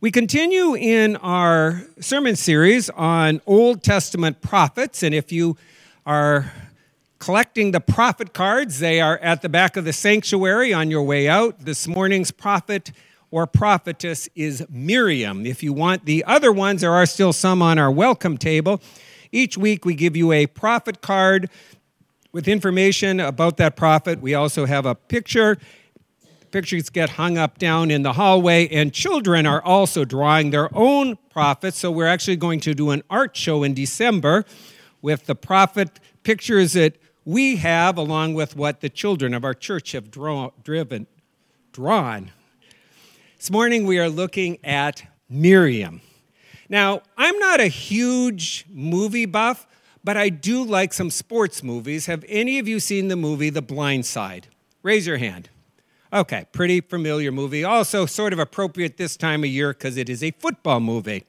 We continue in our sermon series on Old Testament prophets, and if you are collecting the prophet cards, they are at the back of the sanctuary on your way out. This morning's prophet or prophetess is Miriam. If you want the other ones, there are still some on our welcome table. Each week we give you a prophet card with information about that prophet. We also have a picture pictures get hung up down in the hallway, and children are also drawing their own prophets. So we're actually going to do an art show in December with the prophet pictures that we have, along with what the children of our church have draw, driven, drawn. This morning we are looking at Miriam. Now, I'm not a huge movie buff, but I do like some sports movies. Have any of you seen the movie The Blind Side? Raise your hand. Okay, pretty familiar movie. Also, sort of appropriate this time of year because it is a football movie.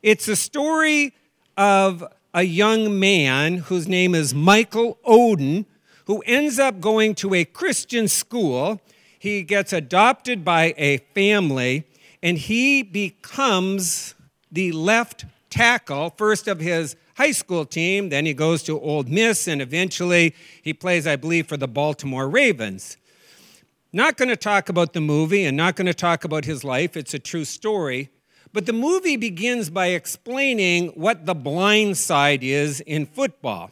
It's a story of a young man whose name is Michael Oden, who ends up going to a Christian school. He gets adopted by a family, and he becomes the left tackle, first of his high school team, then he goes to Ole Miss, and eventually he plays, I believe, for the Baltimore Ravens. Not going to talk about the movie and not going to talk about his life, it's a true story. But the movie begins by explaining what the blind side is in football.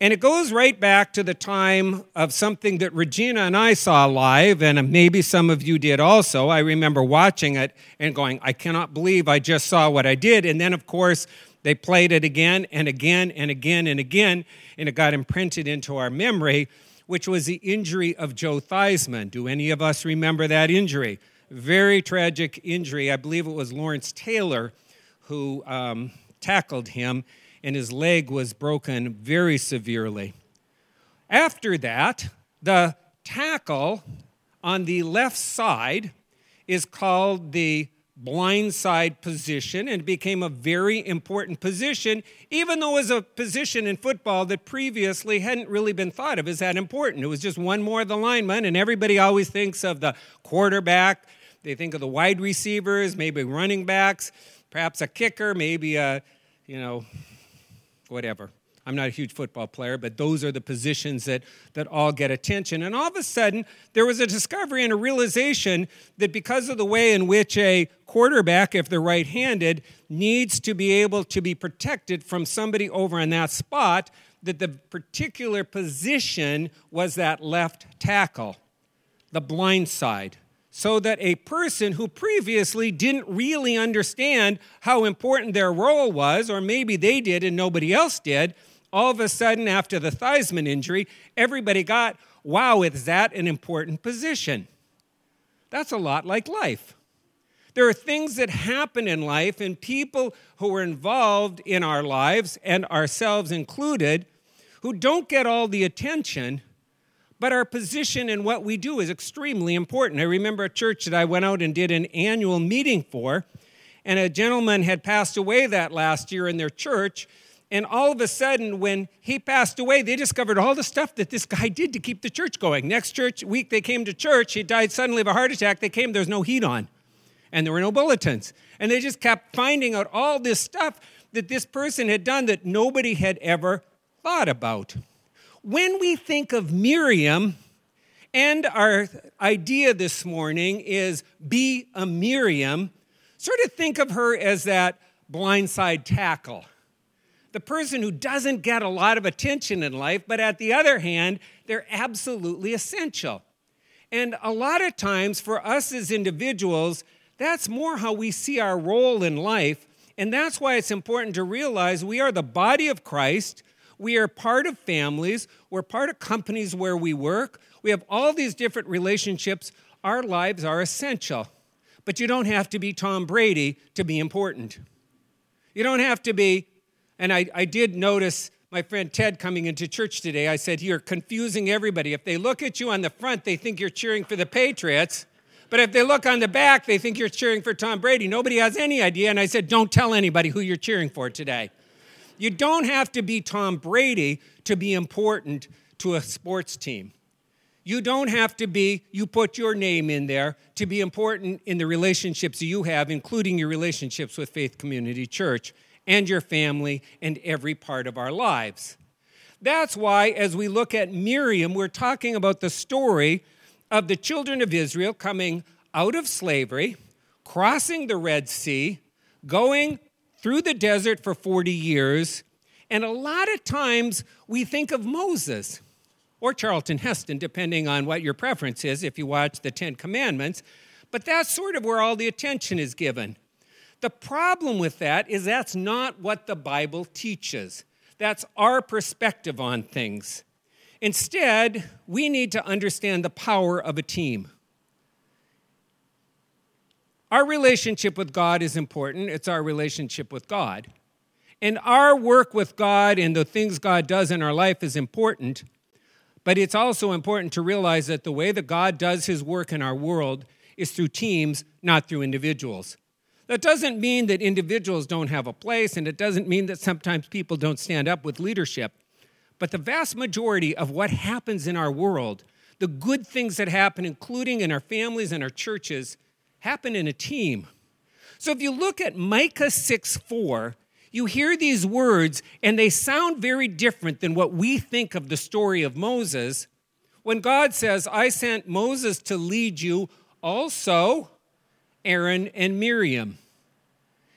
And it goes right back to the time of something that Regina and I saw live, and maybe some of you did also. I remember watching it and going, I cannot believe I just saw what I did. And then, of course, they played it again and again and again and again, and it got imprinted into our memory which was the injury of Joe Theismann. Do any of us remember that injury? Very tragic injury. I believe it was Lawrence Taylor who um, tackled him, and his leg was broken very severely. After that, the tackle on the left side is called the blindside position and became a very important position, even though it was a position in football that previously hadn't really been thought of as that important. It was just one more of the linemen, and everybody always thinks of the quarterback. They think of the wide receivers, maybe running backs, perhaps a kicker, maybe a, you know, whatever. I'm not a huge football player, but those are the positions that, that all get attention. And all of a sudden, there was a discovery and a realization that because of the way in which a quarterback, if they're right handed, needs to be able to be protected from somebody over in that spot, that the particular position was that left tackle, the blind side so that a person who previously didn't really understand how important their role was, or maybe they did and nobody else did, all of a sudden, after the Theismann injury, everybody got, wow, is that an important position? That's a lot like life. There are things that happen in life, and people who are involved in our lives, and ourselves included, who don't get all the attention, but our position in what we do is extremely important. I remember a church that I went out and did an annual meeting for, and a gentleman had passed away that last year in their church, and all of a sudden, when he passed away, they discovered all the stuff that this guy did to keep the church going. Next church week, they came to church. He died suddenly of a heart attack. They came, there was no heat on, and there were no bulletins. And they just kept finding out all this stuff that this person had done that nobody had ever thought about. When we think of Miriam, and our idea this morning is be a Miriam, sort of think of her as that blindside tackle the person who doesn't get a lot of attention in life, but at the other hand, they're absolutely essential. And a lot of times for us as individuals, that's more how we see our role in life. And that's why it's important to realize we are the body of Christ. We are part of families. We're part of companies where we work. We have all these different relationships. Our lives are essential. But you don't have to be Tom Brady to be important. You don't have to be and I, I did notice my friend Ted coming into church today. I said, You're confusing everybody. If they look at you on the front, they think you're cheering for the Patriots. But if they look on the back, they think you're cheering for Tom Brady. Nobody has any idea. And I said, Don't tell anybody who you're cheering for today. You don't have to be Tom Brady to be important to a sports team. You don't have to be, you put your name in there to be important in the relationships you have, including your relationships with Faith Community Church and your family and every part of our lives. That's why, as we look at Miriam, we're talking about the story of the children of Israel coming out of slavery, crossing the Red Sea, going through the desert for 40 years. And a lot of times we think of Moses or Charlton Heston, depending on what your preference is if you watch the Ten Commandments. But that's sort of where all the attention is given. The problem with that is that's not what the Bible teaches. That's our perspective on things. Instead, we need to understand the power of a team. Our relationship with God is important, it's our relationship with God. And our work with God and the things God does in our life is important, but it's also important to realize that the way that God does his work in our world is through teams, not through individuals. That doesn't mean that individuals don't have a place, and it doesn't mean that sometimes people don't stand up with leadership. But the vast majority of what happens in our world, the good things that happen, including in our families and our churches, happen in a team. So if you look at Micah 6 4, you hear these words, and they sound very different than what we think of the story of Moses. When God says, I sent Moses to lead you, also Aaron and Miriam.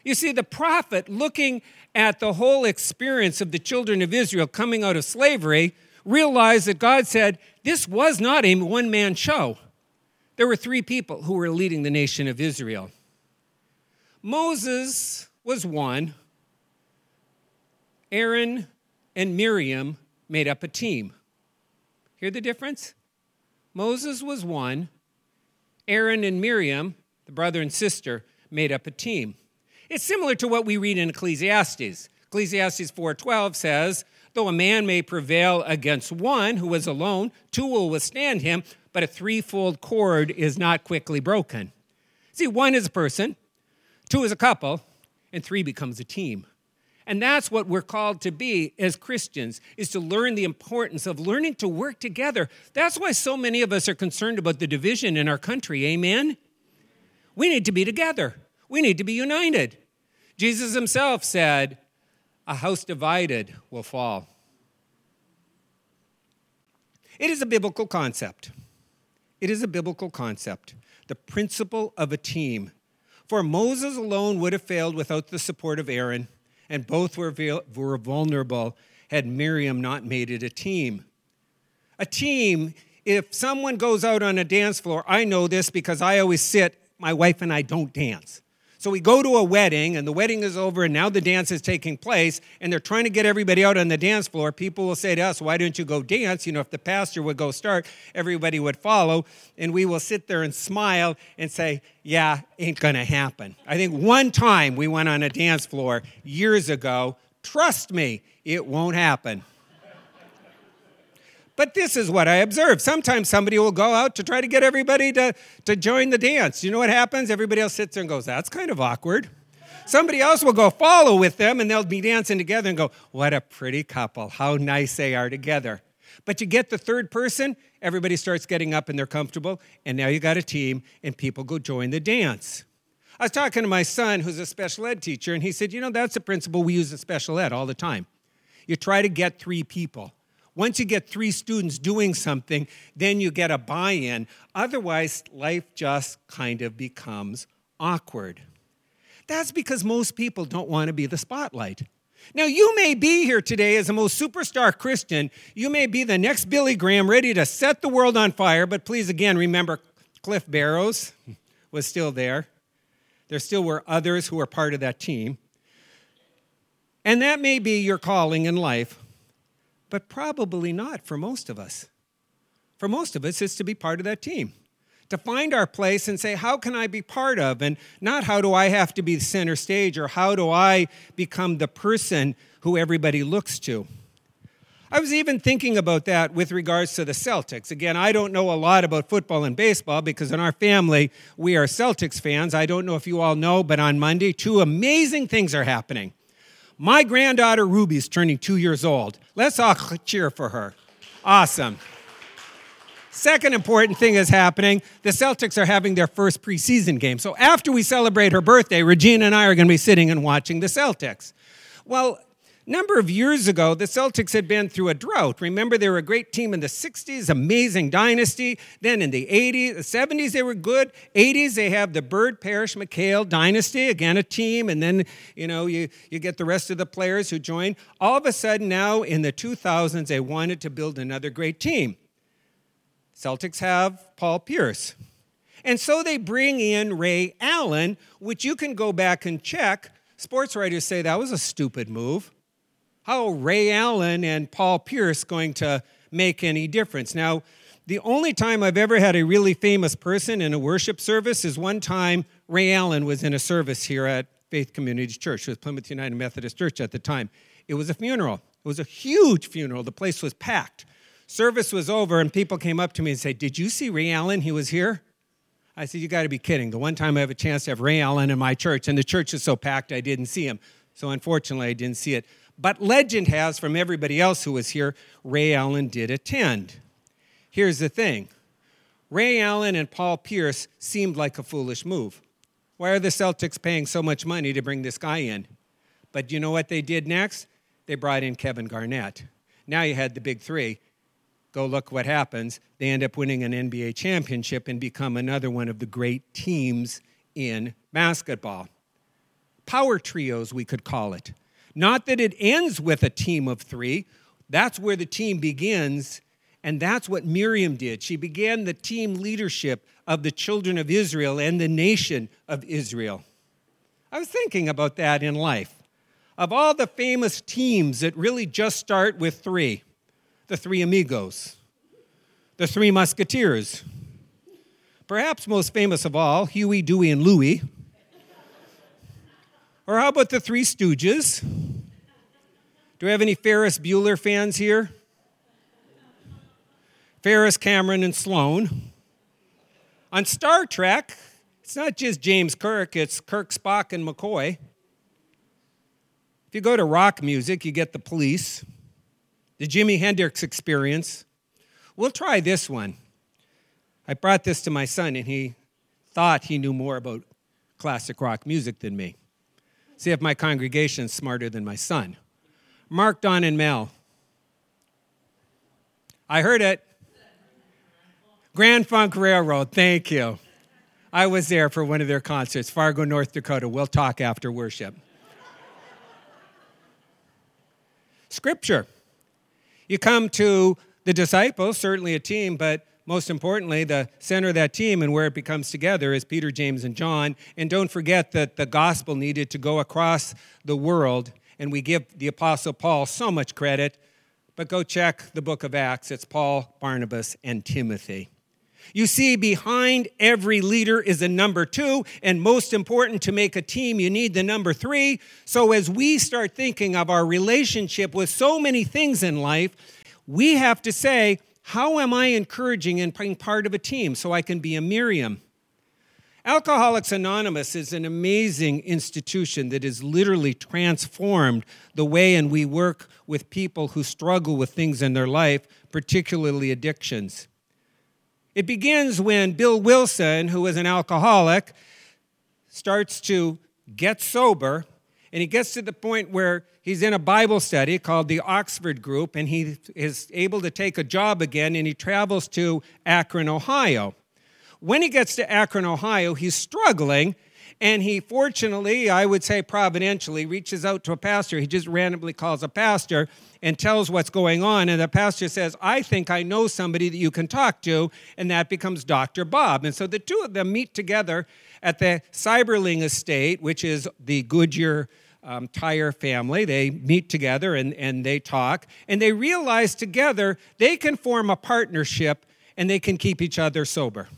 You see, the prophet, looking at the whole experience of the children of Israel coming out of slavery, realized that God said, This was not a one man show. There were three people who were leading the nation of Israel. Moses was one, Aaron and Miriam made up a team. Hear the difference? Moses was one, Aaron and Miriam, the brother and sister, made up a team. It's similar to what we read in Ecclesiastes. Ecclesiastes 4:12 says, "Though a man may prevail against one who is alone, two will withstand him, but a threefold cord is not quickly broken." See, one is a person, two is a couple, and three becomes a team. And that's what we're called to be as Christians is to learn the importance of learning to work together. That's why so many of us are concerned about the division in our country. Amen. We need to be together. We need to be united. Jesus himself said, A house divided will fall. It is a biblical concept. It is a biblical concept. The principle of a team. For Moses alone would have failed without the support of Aaron, and both were, were vulnerable had Miriam not made it a team. A team, if someone goes out on a dance floor, I know this because I always sit, my wife and I don't dance. So we go to a wedding, and the wedding is over, and now the dance is taking place, and they're trying to get everybody out on the dance floor. People will say to us, Why don't you go dance? You know, if the pastor would go start, everybody would follow, and we will sit there and smile and say, Yeah, ain't gonna happen. I think one time we went on a dance floor years ago. Trust me, it won't happen. But this is what I observe. Sometimes somebody will go out to try to get everybody to, to join the dance. You know what happens? Everybody else sits there and goes, That's kind of awkward. Somebody else will go follow with them and they'll be dancing together and go, What a pretty couple. How nice they are together. But you get the third person, everybody starts getting up and they're comfortable, and now you got a team and people go join the dance. I was talking to my son who's a special ed teacher, and he said, You know, that's a principle we use in special ed all the time. You try to get three people. Once you get three students doing something, then you get a buy in. Otherwise, life just kind of becomes awkward. That's because most people don't want to be the spotlight. Now, you may be here today as the most superstar Christian. You may be the next Billy Graham ready to set the world on fire, but please again remember Cliff Barrows was still there. There still were others who were part of that team. And that may be your calling in life but probably not for most of us. For most of us, it's to be part of that team, to find our place and say, How can I be part of? And not how do I have to be the center stage or how do I become the person who everybody looks to. I was even thinking about that with regards to the Celtics. Again, I don't know a lot about football and baseball because in our family, we are Celtics fans. I don't know if you all know, but on Monday, two amazing things are happening. My granddaughter Ruby's turning two years old. Let's all cheer for her. Awesome. Second important thing is happening. The Celtics are having their first preseason game. So after we celebrate her birthday, Regina and I are going to be sitting and watching the Celtics. Well, number of years ago, the Celtics had been through a drought. Remember, they were a great team in the 60s, amazing dynasty. Then in the 80s, the 70s, they were good. 80s, they have the Bird Parish McHale dynasty, again, a team. And then, you know, you, you get the rest of the players who join. All of a sudden, now in the 2000s, they wanted to build another great team. Celtics have Paul Pierce. And so they bring in Ray Allen, which you can go back and check. Sports writers say that was a stupid move. How Ray Allen and Paul Pierce going to make any difference? Now, the only time I've ever had a really famous person in a worship service is one time Ray Allen was in a service here at Faith Community Church. It was Plymouth United Methodist Church at the time. It was a funeral. It was a huge funeral. The place was packed. Service was over, and people came up to me and said, Did you see Ray Allen? He was here. I said, You got to be kidding. The one time I have a chance to have Ray Allen in my church, and the church is so packed, I didn't see him. So unfortunately, I didn't see it. But legend has from everybody else who was here, Ray Allen did attend. Here's the thing Ray Allen and Paul Pierce seemed like a foolish move. Why are the Celtics paying so much money to bring this guy in? But you know what they did next? They brought in Kevin Garnett. Now you had the big three go look what happens. They end up winning an NBA championship and become another one of the great teams in basketball. Power trios, we could call it. Not that it ends with a team of three, that's where the team begins. And that's what Miriam did. She began the team leadership of the children of Israel and the nation of Israel. I was thinking about that in life. Of all the famous teams that really just start with three, the Three Amigos, the Three Musketeers. Perhaps most famous of all, Huey, Dewey, and Louie. Or how about the Three Stooges? Do we have any Ferris Bueller fans here? Ferris, Cameron, and Sloane. On Star Trek, it's not just James Kirk, it's Kirk, Spock, and McCoy. If you go to rock music, you get the police the Jimi Hendrix experience. We'll try this one. I brought this to my son, and he thought he knew more about classic rock music than me. See if my congregation's smarter than my son. Mark, Don, and Mel. I heard it. Grand Funk Railroad, thank you. I was there for one of their concerts, Fargo, North Dakota. We'll talk after worship. Scripture. You come to the disciples, certainly a team, but most importantly, the center of that team and where it becomes together is Peter, James, and John. And don't forget that the gospel needed to go across the world, and we give the Apostle Paul so much credit. But go check the book of Acts. It's Paul, Barnabas, and Timothy. You see, behind every leader is a number two, and most important to make a team, you need the number three. So, as we start thinking of our relationship with so many things in life, we have to say, How am I encouraging and being part of a team so I can be a Miriam? Alcoholics Anonymous is an amazing institution that has literally transformed the way and we work with people who struggle with things in their life, particularly addictions. It begins when Bill Wilson, who was an alcoholic, starts to get sober, and he gets to the point where he's in a Bible study called the Oxford Group, and he is able to take a job again, and he travels to Akron, Ohio. When he gets to Akron, Ohio, he's struggling, and he fortunately, I would say providentially, reaches out to a pastor. He just randomly calls a pastor and tells what's going on. And the pastor says, I think I know somebody that you can talk to. And that becomes Dr. Bob. And so the two of them meet together at the Seiberling estate, which is the Goodyear um, family. They meet together and, and they talk. And they realize together they can form a partnership and they can keep each other sober.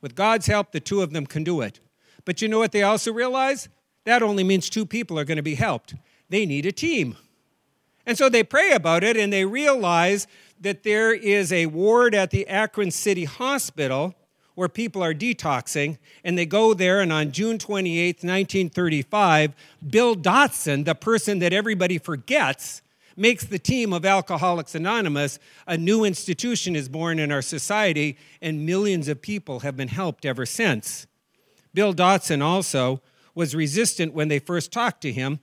With God's help, the two of them can do it. But you know what they also realize? That only means two people are going to be helped. They need a team. And so they pray about it and they realize that there is a ward at the Akron City Hospital where people are detoxing. And they go there, and on June 28, 1935, Bill Dotson, the person that everybody forgets, makes the team of Alcoholics Anonymous a new institution is born in our society, and millions of people have been helped ever since. Bill Dotson also was resistant when they first talked to him,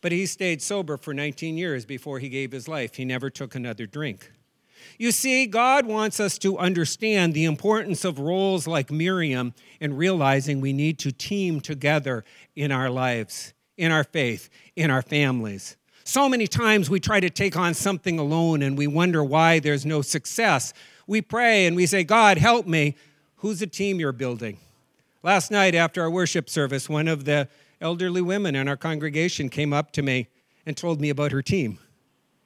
but he stayed sober for 19 years before he gave his life. He never took another drink. You see, God wants us to understand the importance of roles like Miriam in realizing we need to team together in our lives, in our faith, in our families. So many times we try to take on something alone and we wonder why there's no success. We pray and we say, God, help me. Who's the team you're building? Last night after our worship service, one of the elderly women in our congregation came up to me and told me about her team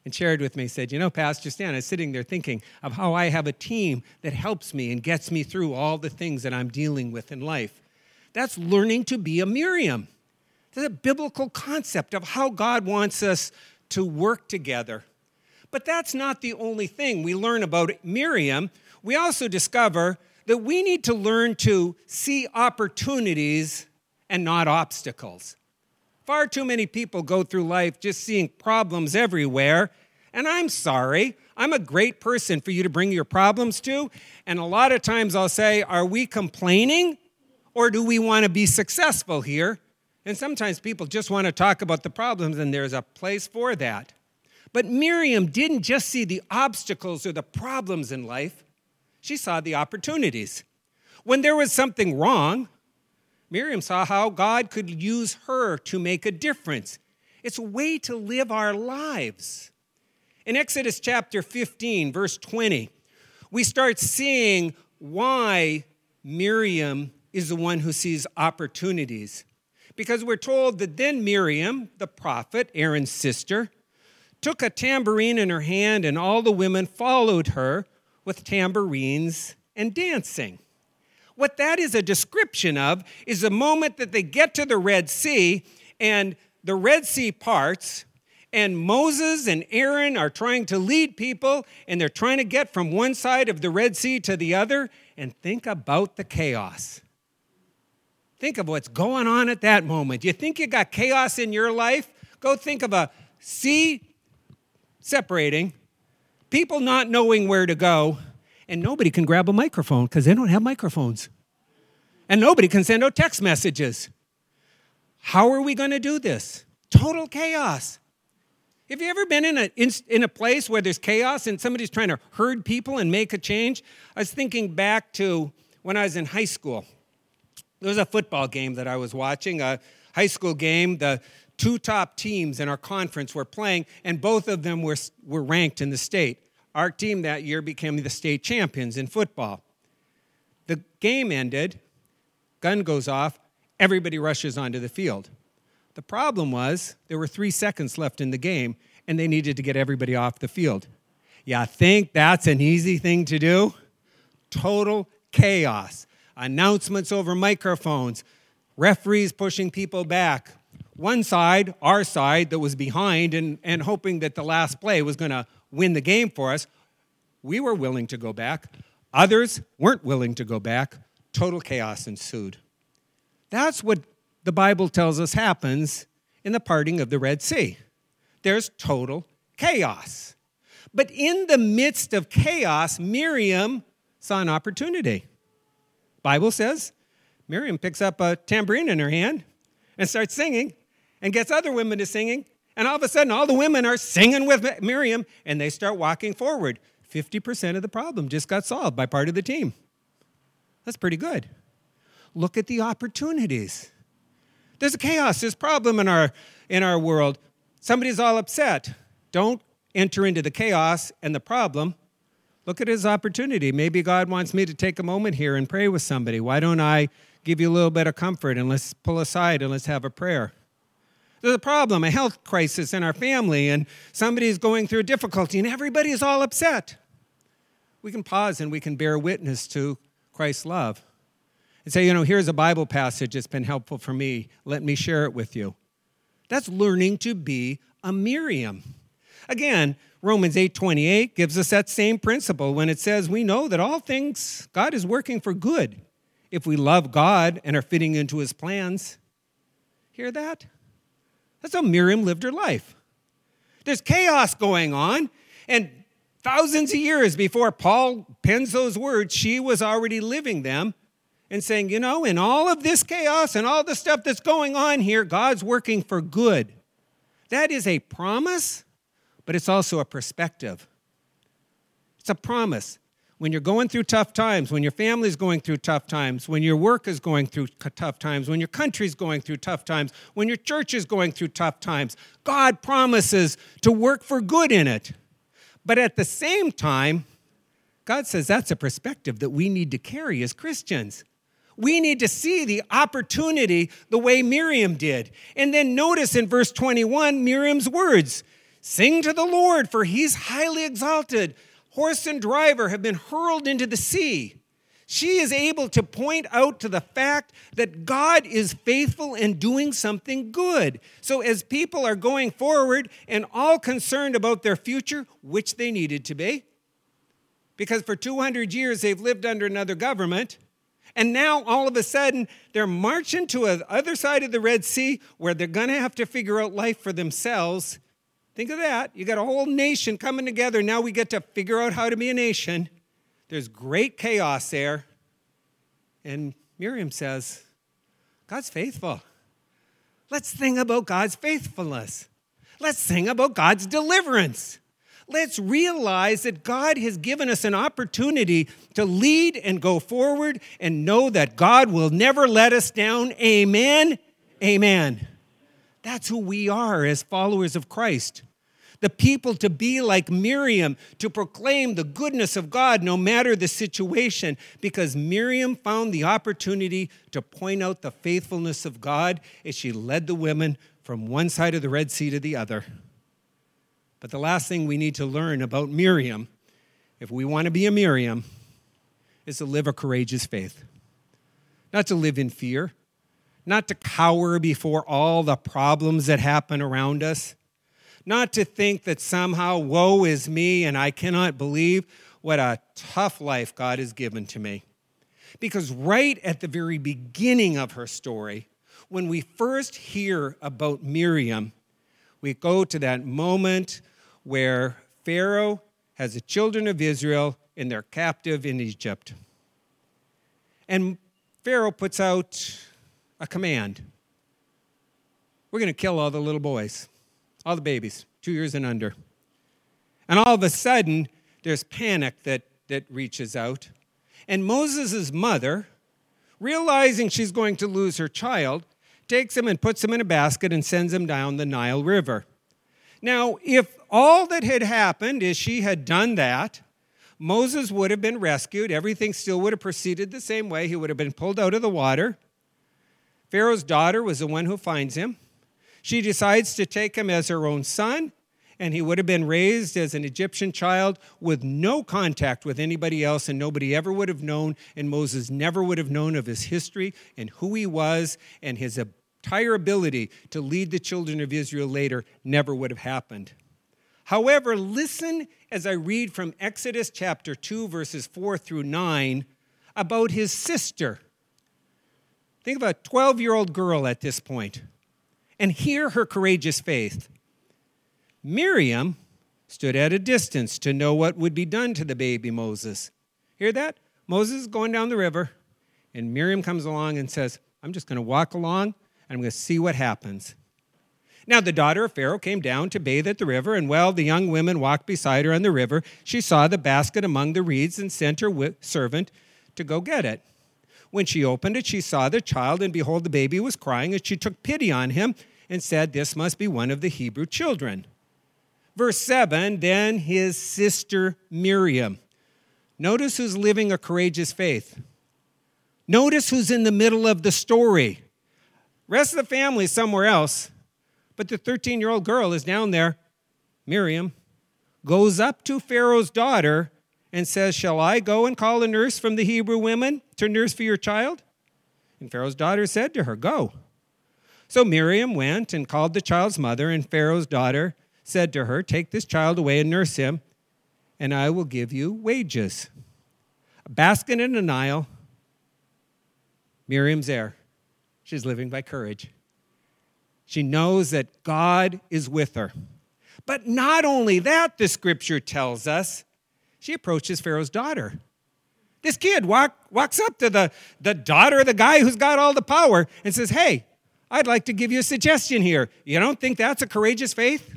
and shared with me, said, You know, Pastor Stan, I was sitting there thinking of how I have a team that helps me and gets me through all the things that I'm dealing with in life. That's learning to be a Miriam. That's a biblical concept of how God wants us to work together. But that's not the only thing we learn about Miriam. We also discover that we need to learn to see opportunities and not obstacles. Far too many people go through life just seeing problems everywhere. And I'm sorry, I'm a great person for you to bring your problems to. And a lot of times I'll say, Are we complaining or do we want to be successful here? And sometimes people just want to talk about the problems, and there's a place for that. But Miriam didn't just see the obstacles or the problems in life, she saw the opportunities. When there was something wrong, Miriam saw how God could use her to make a difference. It's a way to live our lives. In Exodus chapter 15, verse 20, we start seeing why Miriam is the one who sees opportunities because we're told that then Miriam, the prophet, Aaron's sister, took a tambourine in her hand, and all the women followed her with tambourines and dancing. What that is a description of is the moment that they get to the Red Sea and the Red Sea parts, and Moses and Aaron are trying to lead people, and they're trying to get from one side of the Red Sea to the other, and think about the chaos. Think of what's going on at that moment. You think you got chaos in your life? Go think of a sea separating, people not knowing where to go, and nobody can grab a microphone because they don't have microphones. And nobody can send out text messages. How are we going to do this? Total chaos. Have you ever been in a, in, in, a place where there's chaos and somebody's trying to herd people and make a change? I was thinking back to when I was in high school. There was a football game that I was watching, a high school game. The two top teams in our conference were playing, and both of them were, were ranked in the state. Our team that year became the state champions in football. The game ended, gun goes off, everybody rushes onto the field. The problem was there were three seconds left in the game, and they needed to get everybody off the field. Yeah, think that's an easy thing to do? Total chaos announcements over microphones, referees pushing people back. One side, our side, that was behind and, and hoping that the last play was going to win the game for us, we were willing to go back. Others weren't willing to go back. Total chaos ensued. That's what the Bible tells us happens in the parting of the Red Sea. There's total chaos. But in the midst of chaos, Miriam saw an opportunity. Bible says Miriam picks up a tambourine in her hand and starts singing and gets other women to singing. And all of a sudden, all the women are singing with Miriam and they start walking forward. 50% of the problem just got solved by part of the team. That's pretty good. Look at the opportunities. There's a chaos, there's problem in our in our world. Somebody's all upset. Don't enter into the chaos and the problem. Look at his opportunity. Maybe God wants me to take a moment here and pray with somebody. Why don't I give you a little bit of comfort and let's pull aside and let's have a prayer? There's a problem, a health crisis in our family, and somebody's going through a difficulty, and everybody's all upset. We can pause and we can bear witness to Christ's love and say, you know, here's a Bible passage that's been helpful for me. Let me share it with you. That's learning to be a Miriam. Again, Romans 8:28 gives us that same principle when it says we know that all things God is working for good if we love God and are fitting into his plans. Hear that? That's how Miriam lived her life. There's chaos going on. And thousands of years before Paul pens those words, she was already living them and saying, you know, in all of this chaos and all the stuff that's going on here, God's working for good. That is a promise, but it's also a perspective. It's a promise. When you're going through tough times, when your family's going through tough times, when your work is going through tough times, when your country's going through tough times, when your church is going through tough times, God promises to work for good in it. But at the same time, God says that's a perspective that we need to carry as Christians. We need to see the opportunity the way Miriam did. And then notice in verse 21 Miriam's words Sing to the Lord, for he's highly exalted. Horse and driver have been hurled into the sea. She is able to point out to the fact that God is faithful and doing something good. So, as people are going forward and all concerned about their future, which they needed to be, because for 200 years they've lived under another government, and now all of a sudden, they're marching to the other side of the Red Sea where they're going to have to figure out life for themselves. Think of that. You got a whole nation coming together. Now we get to figure out how to be a nation. There's great chaos there. And Miriam says, God's faithful. Let's think about God's faithfulness. Let's sing about God's deliverance. Let's realize that God has given us an opportunity to lead and go forward and know that God will never let us down. Amen. Amen. That's who we are as followers of Christ. The people to be like Miriam, to proclaim the goodness of God no matter the situation, because Miriam found the opportunity to point out the faithfulness of God as she led the women from one side of the Red Sea to the other. But the last thing we need to learn about Miriam, if we want to be a Miriam, is to live a courageous faith. Not to live in fear, not to cower before all the problems that happen around us, not to think that somehow, woe is me and I cannot believe what a tough life God has given to me. Because right at the very beginning of her story, when we first hear about Miriam, we go to that moment where Pharaoh has the children of Israel and they're captive in Egypt. And Pharaoh puts out a command we're going to kill all the little boys, all the babies, two years and under. And all of a sudden, there's panic that, that reaches out. And Moses' mother, realizing she's going to lose her child, takes him and puts him in a basket and sends him down the Nile River. Now, if all that had happened is she had done that, Moses would have been rescued. Everything still would have proceeded the same way. He would have been pulled out of the water. Pharaoh's daughter was the one who finds him. She decides to take him as her own son, and he would have been raised as an Egyptian child with no contact with anybody else, and nobody ever would have known, and Moses never would have known of his history and who he was and his entire ability to lead the children of Israel later never would have happened. However, listen as I read from Exodus chapter 2, verses 4 through 9, about his sister. Think of a 12 year old girl at this point, and hear her courageous faith. Miriam stood at a distance to know what would be done to the baby Moses. Hear that? Moses is going down the river, and Miriam comes along and says, I'm just going to walk along and I'm going to see what happens. Now, the daughter of Pharaoh came down to bathe at the river, and while the young women walked beside her on the river, she saw the basket among the reeds and sent her servant to go get it. When she opened it, she saw the child, and behold, the baby was crying, and she took pity on him and said, This must be one of the Hebrew children. Verse 7 Then his sister Miriam. Notice who's living a courageous faith. Notice who's in the middle of the story. Rest of the family is somewhere else, but the 13 year old girl is down there. Miriam goes up to Pharaoh's daughter and says, Shall I go and call a nurse from the Hebrew women to nurse for your child? And Pharaoh's daughter said to her, Go. So Miriam went and called the child's mother, and Pharaoh's daughter said to her, Take this child away and nurse him, and I will give you wages. A basket in a Nile. Miriam's there. She's living by courage. She knows that God is with her. But not only that, the scripture tells us, she approaches Pharaoh's daughter. This kid walk, walks up to the, the daughter of the guy who's got all the power and says, Hey, I'd like to give you a suggestion here. You don't think that's a courageous faith?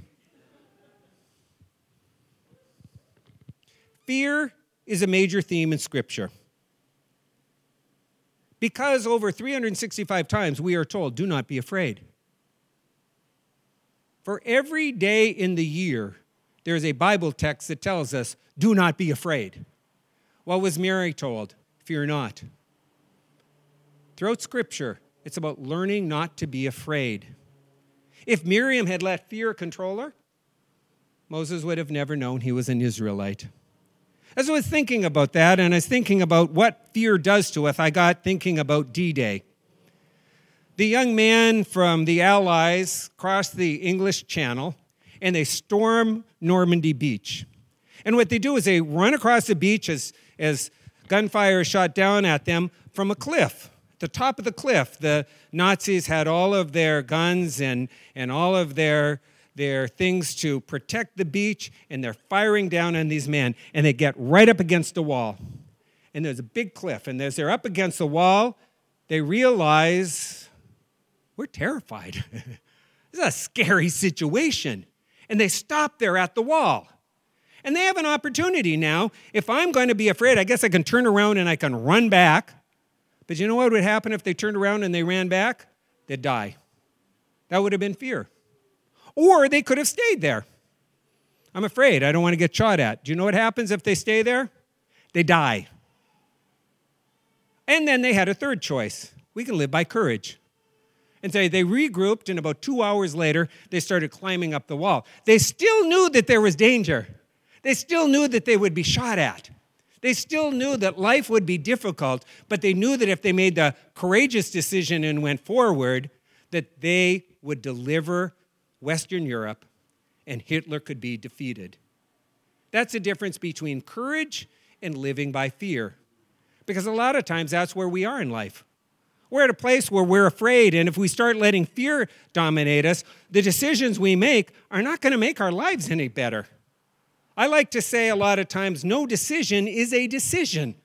Fear is a major theme in Scripture. Because over 365 times we are told, do not be afraid. For every day in the year, there is a Bible text that tells us, do not be afraid. What was Mary told? Fear not. Throughout Scripture, it's about learning not to be afraid. If Miriam had let fear control her, Moses would have never known he was an Israelite. As I was thinking about that, and I was thinking about what fear does to us, I got thinking about D Day. The young man from the Allies crossed the English Channel and they storm Normandy Beach. And what they do is they run across the beach as, as gunfire is shot down at them from a cliff. The top of the cliff, the Nazis had all of their guns and, and all of their their things to protect the beach, and they're firing down on these men, and they get right up against the wall. And there's a big cliff, and as they're up against the wall, they realize we're terrified. this is a scary situation. And they stop there at the wall. And they have an opportunity now. If I'm going to be afraid, I guess I can turn around and I can run back. But you know what would happen if they turned around and they ran back? They'd die. That would have been fear. Or they could have stayed there. I'm afraid. I don't want to get shot at. Do you know what happens if they stay there? They die. And then they had a third choice. We can live by courage. And so they regrouped, and about two hours later, they started climbing up the wall. They still knew that there was danger. They still knew that they would be shot at. They still knew that life would be difficult, but they knew that if they made the courageous decision and went forward, that they would deliver Western Europe, and Hitler could be defeated. That's the difference between courage and living by fear. Because a lot of times that's where we are in life. We're at a place where we're afraid, and if we start letting fear dominate us, the decisions we make are not going to make our lives any better. I like to say a lot of times, no decision is a decision.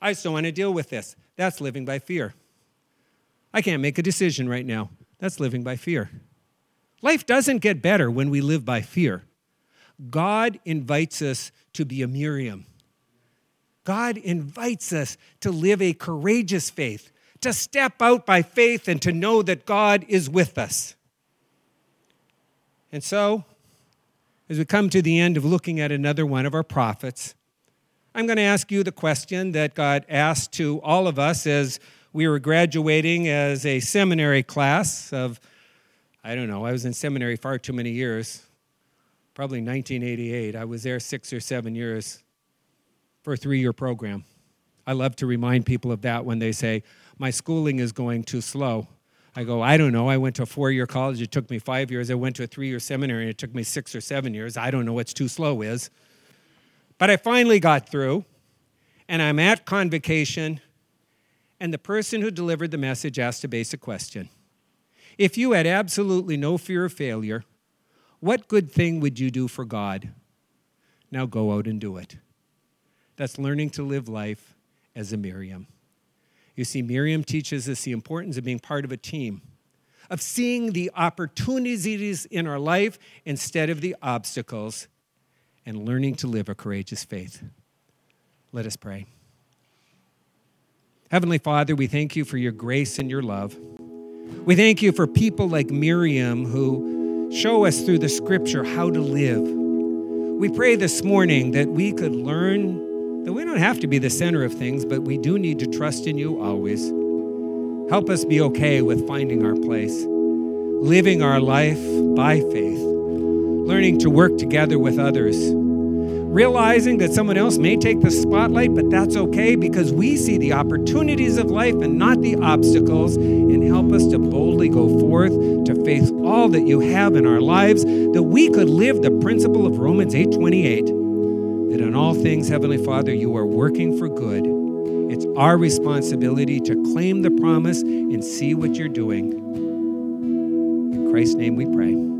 I just don't want to deal with this. That's living by fear. I can't make a decision right now. That's living by fear. Life doesn't get better when we live by fear. God invites us to be a Miriam. God invites us to live a courageous faith, to step out by faith and to know that God is with us. And so, as we come to the end of looking at another one of our prophets, I'm going to ask you the question that God asked to all of us as we were graduating as a seminary class of I don't know. I was in seminary far too many years, probably 1988. I was there six or seven years for a three year program. I love to remind people of that when they say, My schooling is going too slow. I go, I don't know. I went to a four year college. It took me five years. I went to a three year seminary. It took me six or seven years. I don't know what's too slow is. But I finally got through, and I'm at convocation, and the person who delivered the message asked a basic question if you had absolutely no fear of failure, what good thing would you do for God? Now go out and do it. That's learning to live life as a Miriam. You see, Miriam teaches us the importance of being part of a team, of seeing the opportunities in our life instead of the obstacles, and learning to live a courageous faith. Let us pray. Heavenly Father, we thank you for your grace and your love. We thank you for people like Miriam who show us through the scripture how to live. We pray this morning that we could learn that we don't have to be the center of things, but we do need to trust in you always. Help us be okay with finding our place, living our life by faith, learning to work together with others realizing that someone else may take the spotlight, but that's okay because we see the opportunities of life and not the obstacles, and help us to boldly go forth to face all that you have in our lives, that we could live the principle of Romans 8:28, that in all things, Heavenly Father, you are working for good. It's our responsibility to claim the promise and see what you're doing. In Christ's name we pray.